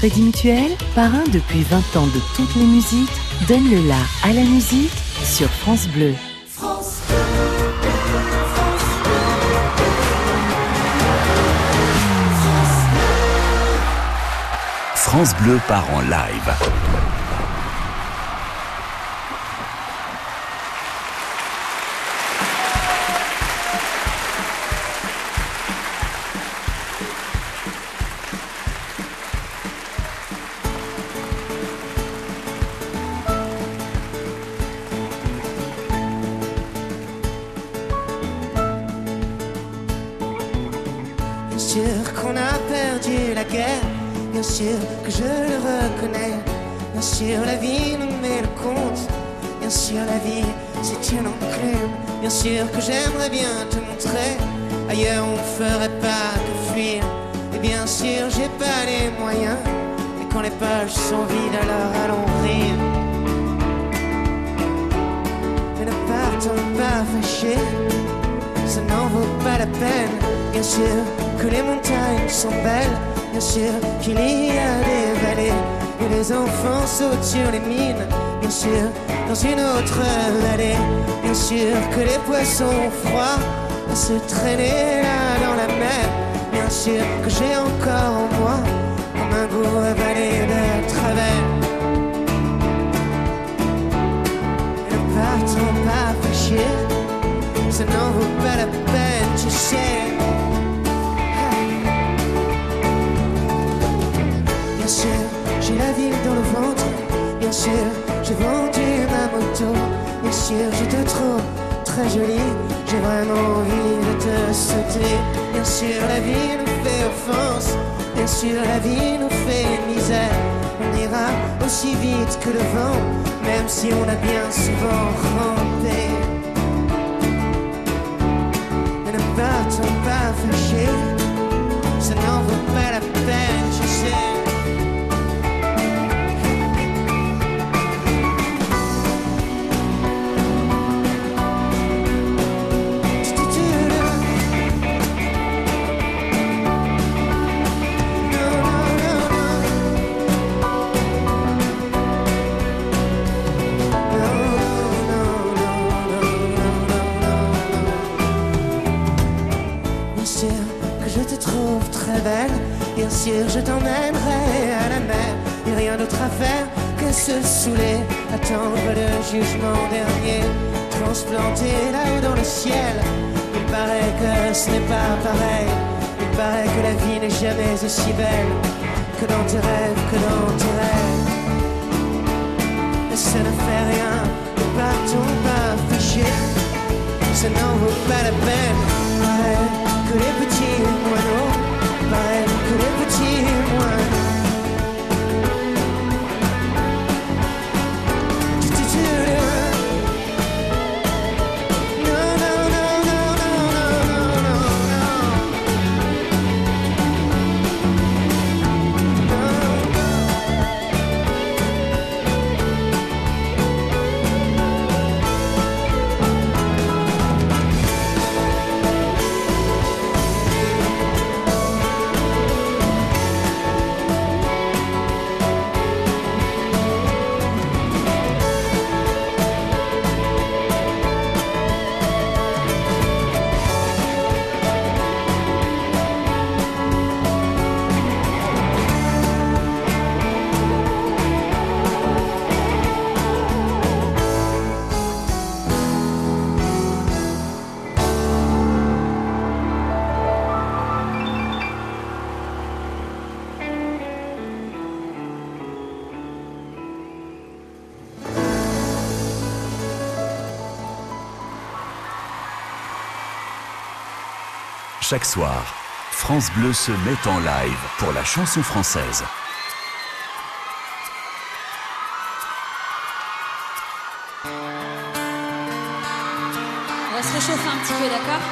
Crédit Mutuel, parrain depuis 20 ans de toutes les musiques, donne le la à la musique sur France Bleu. France France Bleu part en live. Pages sont vides alors allons rire. Mais ne partons pas fâchés ça n'en vaut pas la peine. Bien sûr que les montagnes sont belles, bien sûr qu'il y a des vallées et les enfants sautent sur les mines. Bien sûr, dans une autre vallée, bien sûr que les poissons froids vont se traîner là dans la mer. Bien sûr que j'ai encore en moi comme un goût avalé de travers. Partons pas fâchés ça n'en vaut pas la peine, tu sais. Bien sûr, j'ai la ville dans le ventre. Bien sûr, j'ai vendu ma moto. Bien sûr, je te trouve très jolie. J'ai vraiment envie de te sauter. Bien sûr, la vie nous fait offense. Bien sûr, la vie nous fait misère. On ira aussi vite que le vent, même si on a bien souvent rampé. Mais ne partons pas fâchés, ça n'en vaut pas la peine, tu sais. Bien sûr je t'emmènerai à la mer. Et rien d'autre à faire que se saouler, attendre le jugement dernier, transplanté là-haut dans le ciel. Il paraît que ce n'est pas pareil, il paraît que la vie n'est jamais aussi belle que dans tes rêves, que dans tes rêves. Mais ça ne fait rien, ne partons pas fâchés ça n'en vaut pas la peine. Que les petits moineaux, mine could ever tear one. Chaque soir, France Bleu se met en live pour la chanson française. On va se réchauffer un petit peu, d'accord?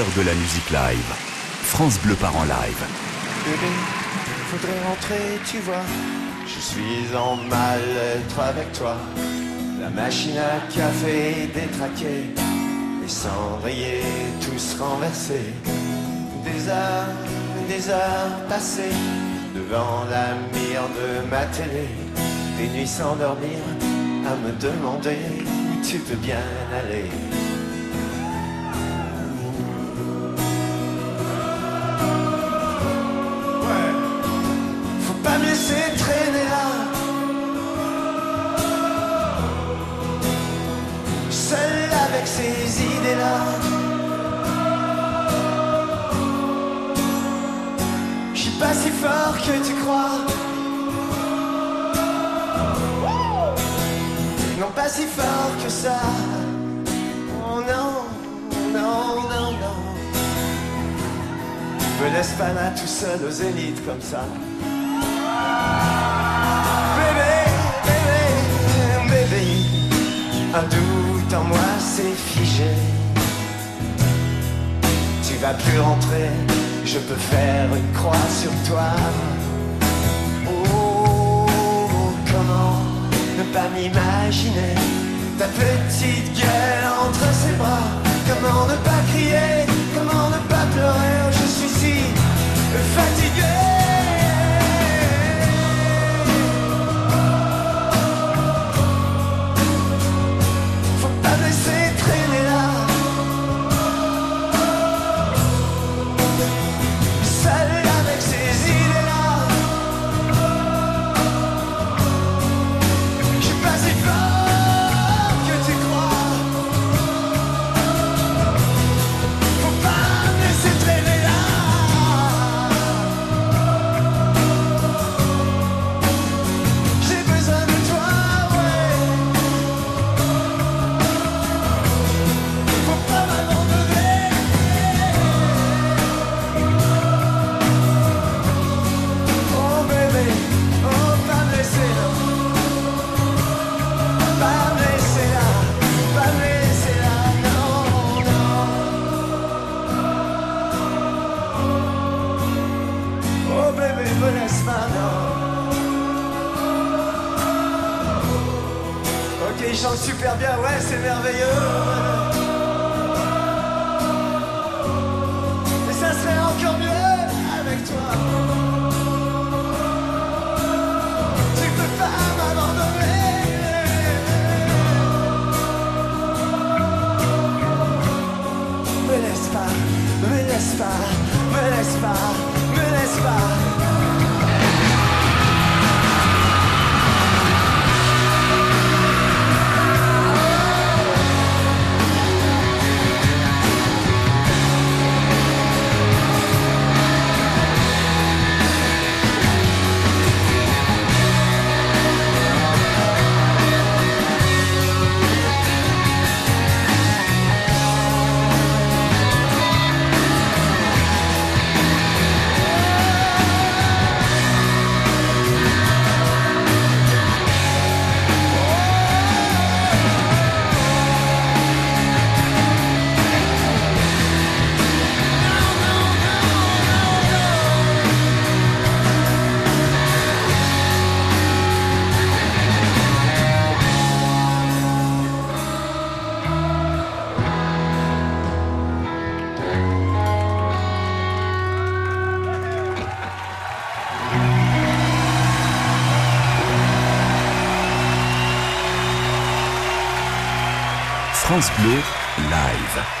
De la musique live. France Bleu part en live. Bébé, faudrait rentrer, tu vois. Je suis en mal-être avec toi. La machine à café détraquée. Les cendriers tous renversés. Des heures, des heures passées. Devant la mire de ma télé. Des nuits sans dormir. À me demander où tu peux bien aller. Que tu crois. Non, pas si fort que ça. Oh non, non, non, non. Me laisse pas là tout seul aux élites comme ça. Bébé, bébé, bébé, un doute en moi s'est figé. Vas plus rentrer je peux faire une croix sur toi. Oh, comment ne pas m'imaginer ta petite gueule entre ses bras? Comment ne pas crier, comment ne pas pleurer, je suis si fatigué. il chante super bien, ouais, c'est merveilleux. Et ça serait encore mieux avec toi. Tu peux pas m'abandonner. Me laisse pas, me laisse pas, me laisse pas, me laisse pas. France Bleu, live.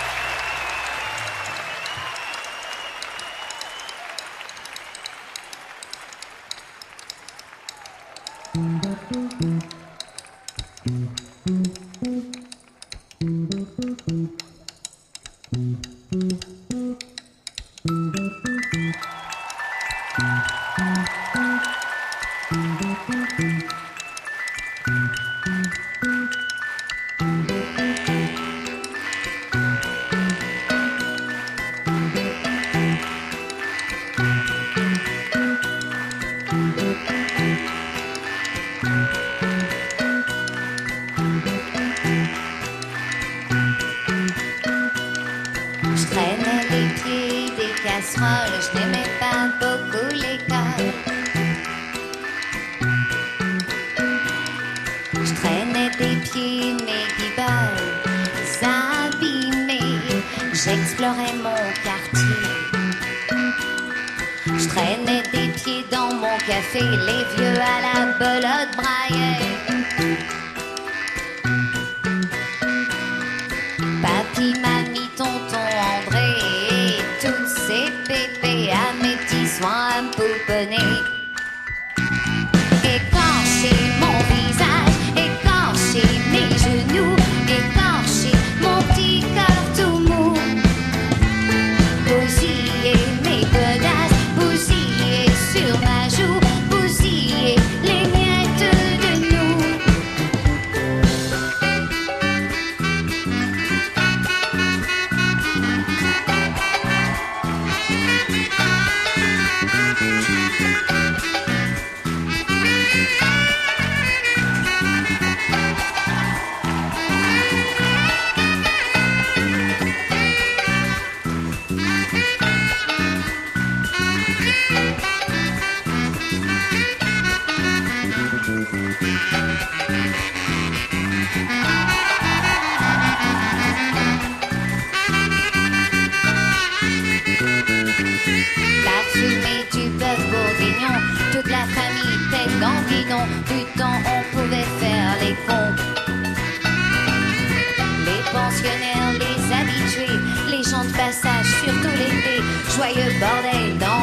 passage, surtout l'été. Joyeux bordel dans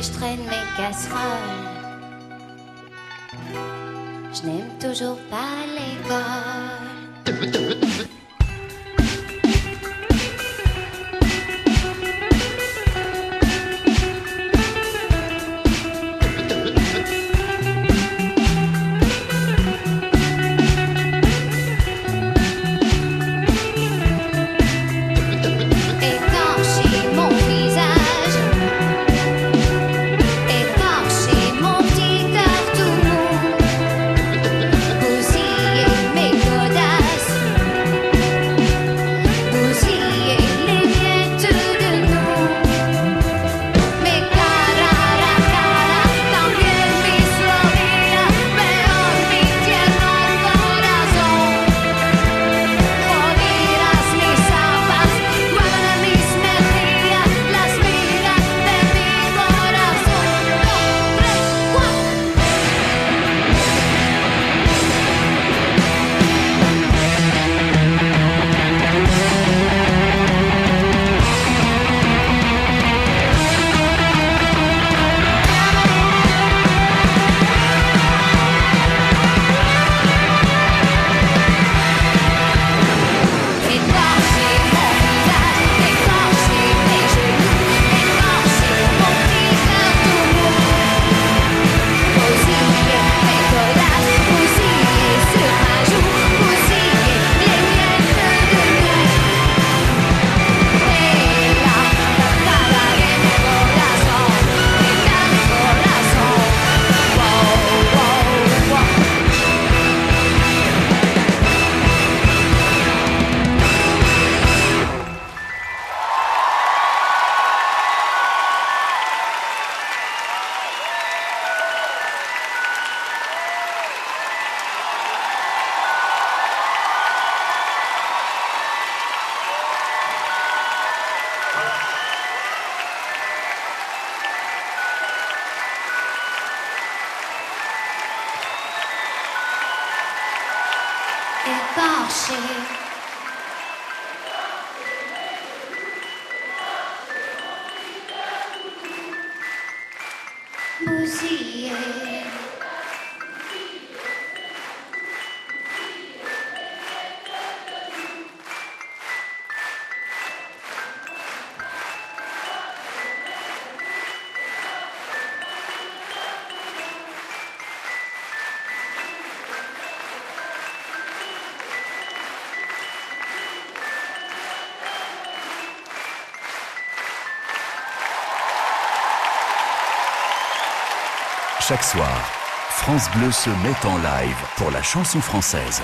je traîne mes casseroles. Je n'aime toujours pas l'école. Chaque soir, France Bleu se met en live pour la chanson française.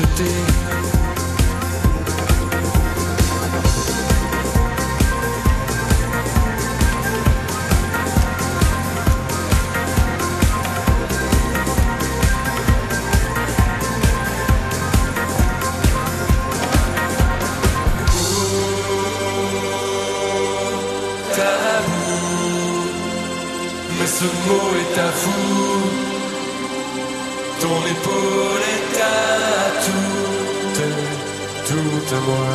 today. Ce mot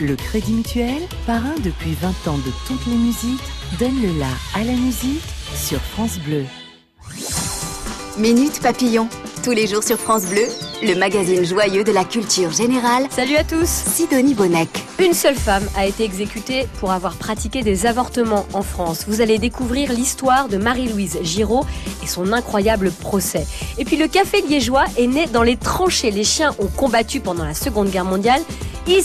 Le Crédit Mutuel, parrain depuis 20 ans de toutes les musiques, donne le la à la musique sur France Bleu. Minute Papillon, tous les jours sur France Bleu, le magazine joyeux de la culture générale, Salut à tous Sidonie Bonnec. Une seule femme a été exécutée pour avoir pratiqué des avortements en France. Vous allez découvrir l'histoire de Marie-Louise Giraud et son incroyable procès. Et puis le café liégeois est né dans les tranchées. Les chiens ont combattu pendant la Seconde Guerre mondiale. Ils